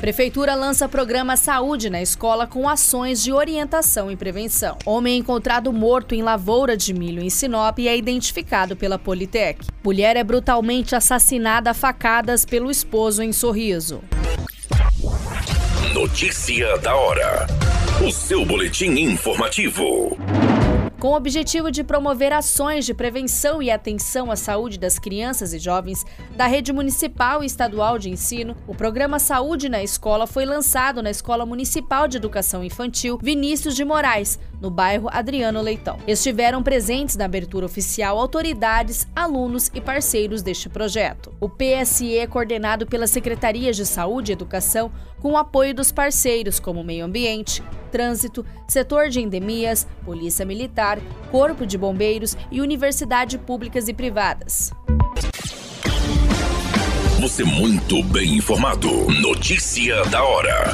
Prefeitura lança programa Saúde na escola com ações de orientação e prevenção. Homem encontrado morto em lavoura de milho em Sinop é identificado pela Politec. Mulher é brutalmente assassinada a facadas pelo esposo em Sorriso. Notícia da hora. O seu boletim informativo. Com o objetivo de promover ações de prevenção e atenção à saúde das crianças e jovens da rede municipal e estadual de ensino, o programa Saúde na Escola foi lançado na Escola Municipal de Educação Infantil Vinícius de Moraes, no bairro Adriano Leitão. Estiveram presentes na abertura oficial autoridades, alunos e parceiros deste projeto. O PSE é coordenado pela Secretaria de Saúde e Educação, com o apoio dos parceiros como Meio Ambiente, Trânsito, Setor de Endemias, Polícia Militar, Corpo de Bombeiros e Universidade Públicas e Privadas. Você muito bem informado. Notícia da hora.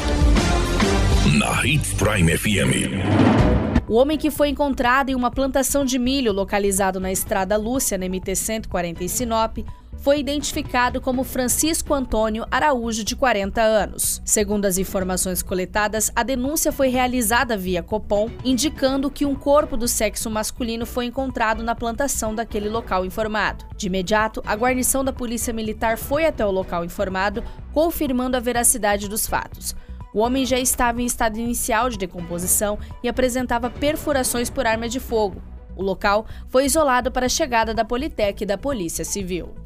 Na Hits Prime FM. O homem que foi encontrado em uma plantação de milho localizado na Estrada Lúcia, na MT-140 em Sinop, foi identificado como Francisco Antônio Araújo, de 40 anos. Segundo as informações coletadas, a denúncia foi realizada via Copom, indicando que um corpo do sexo masculino foi encontrado na plantação daquele local informado. De imediato, a guarnição da Polícia Militar foi até o local informado, confirmando a veracidade dos fatos. O homem já estava em estado inicial de decomposição e apresentava perfurações por arma de fogo. O local foi isolado para a chegada da Politec e da Polícia Civil.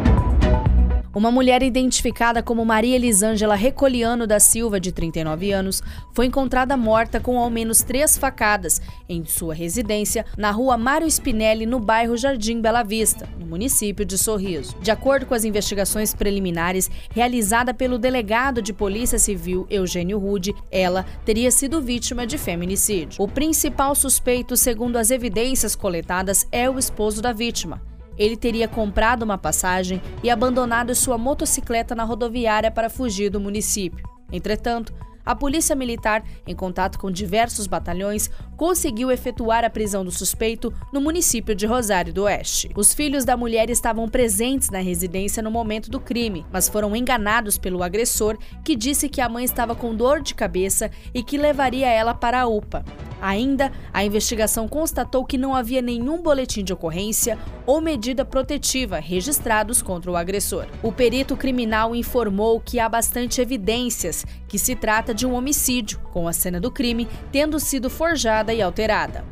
Uma mulher identificada como Maria Elisângela Recoliano da Silva, de 39 anos, foi encontrada morta com ao menos três facadas em sua residência na rua Mário Spinelli, no bairro Jardim Bela Vista, no município de Sorriso. De acordo com as investigações preliminares realizadas pelo delegado de Polícia Civil Eugênio Rude, ela teria sido vítima de feminicídio. O principal suspeito, segundo as evidências coletadas, é o esposo da vítima. Ele teria comprado uma passagem e abandonado sua motocicleta na rodoviária para fugir do município. Entretanto, a Polícia Militar, em contato com diversos batalhões, conseguiu efetuar a prisão do suspeito no município de Rosário do Oeste. Os filhos da mulher estavam presentes na residência no momento do crime, mas foram enganados pelo agressor, que disse que a mãe estava com dor de cabeça e que levaria ela para a UPA. Ainda, a investigação constatou que não havia nenhum boletim de ocorrência ou medida protetiva registrados contra o agressor. O perito criminal informou que há bastante evidências que se trata de um homicídio, com a cena do crime tendo sido forjada e alterada.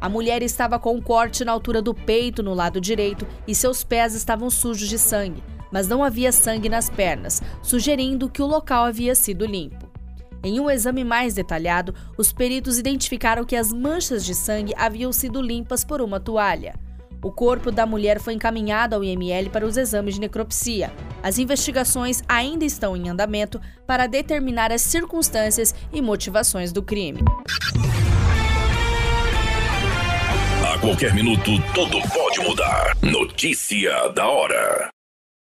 A mulher estava com um corte na altura do peito no lado direito e seus pés estavam sujos de sangue, mas não havia sangue nas pernas, sugerindo que o local havia sido limpo. Em um exame mais detalhado, os peritos identificaram que as manchas de sangue haviam sido limpas por uma toalha. O corpo da mulher foi encaminhado ao IML para os exames de necropsia. As investigações ainda estão em andamento para determinar as circunstâncias e motivações do crime. A qualquer minuto, tudo pode mudar. Notícia da hora.